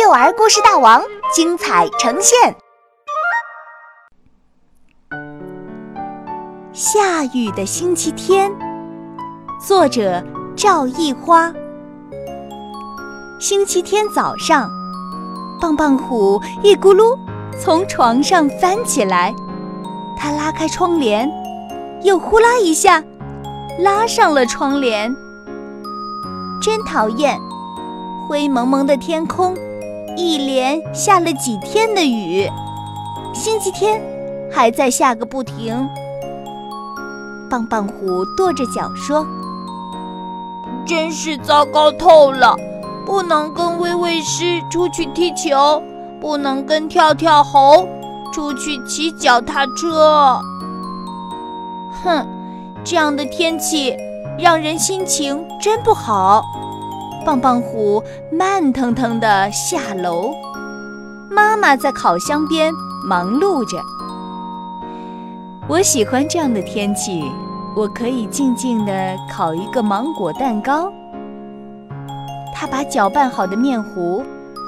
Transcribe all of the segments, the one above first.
幼儿故事大王精彩呈现。下雨的星期天，作者赵一花。星期天早上，棒棒虎一咕噜从床上翻起来，他拉开窗帘，又呼啦一下拉上了窗帘。真讨厌！灰蒙蒙的天空，一连下了几天的雨，星期天还在下个不停。棒棒虎跺着脚说：“真是糟糕透了！不能跟威威狮出去踢球，不能跟跳跳猴出去骑脚踏车。哼，这样的天气让人心情真不好。”棒棒虎慢腾腾地下楼，妈妈在烤箱边忙碌着。我喜欢这样的天气，我可以静静地烤一个芒果蛋糕。他把搅拌好的面糊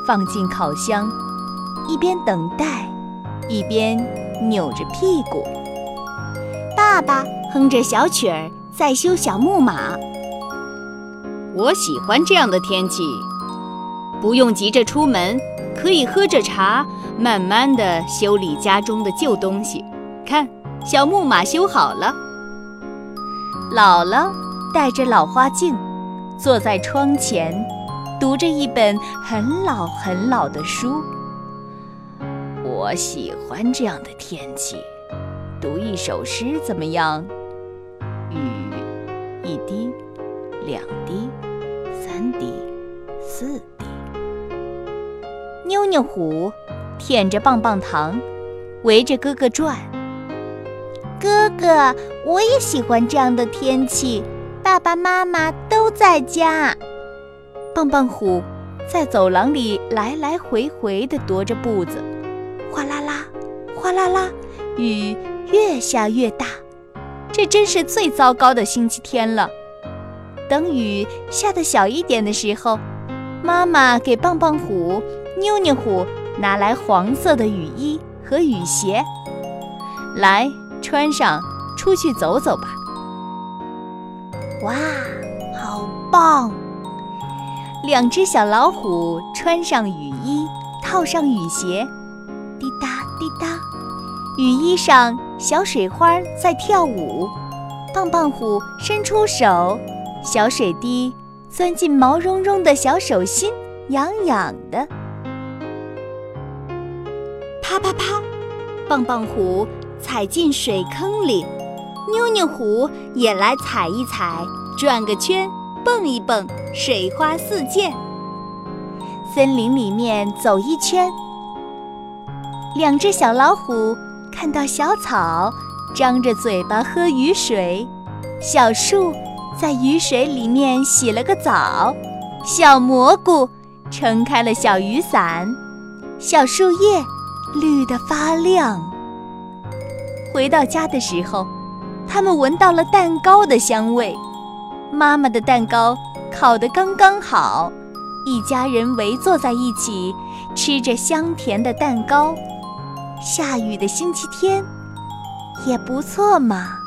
放进烤箱，一边等待，一边扭着屁股。爸爸哼着小曲儿在修小木马。我喜欢这样的天气，不用急着出门，可以喝着茶，慢慢的修理家中的旧东西。看，小木马修好了。姥姥戴着老花镜，坐在窗前，读着一本很老很老的书。我喜欢这样的天气，读一首诗怎么样？雨一滴。两滴，三滴，四滴。妞妞虎舔着棒棒糖，围着哥哥转。哥哥，我也喜欢这样的天气，爸爸妈妈都在家。棒棒虎在走廊里来来回回地踱着步子，哗啦啦，哗啦啦，雨越下越大。这真是最糟糕的星期天了。等雨下的小一点的时候，妈妈给棒棒虎、妞妞虎拿来黄色的雨衣和雨鞋，来穿上，出去走走吧。哇，好棒！两只小老虎穿上雨衣，套上雨鞋，滴答滴答，雨衣上小水花在跳舞。棒棒虎伸出手。小水滴钻进毛茸茸的小手心，痒痒的。啪啪啪，棒棒虎踩进水坑里，妞妞虎也来踩一踩，转个圈，蹦一蹦，水花四溅。森林里面走一圈，两只小老虎看到小草张着嘴巴喝雨水，小树。在雨水里面洗了个澡，小蘑菇撑开了小雨伞，小树叶绿得发亮。回到家的时候，他们闻到了蛋糕的香味，妈妈的蛋糕烤得刚刚好，一家人围坐在一起吃着香甜的蛋糕。下雨的星期天也不错嘛。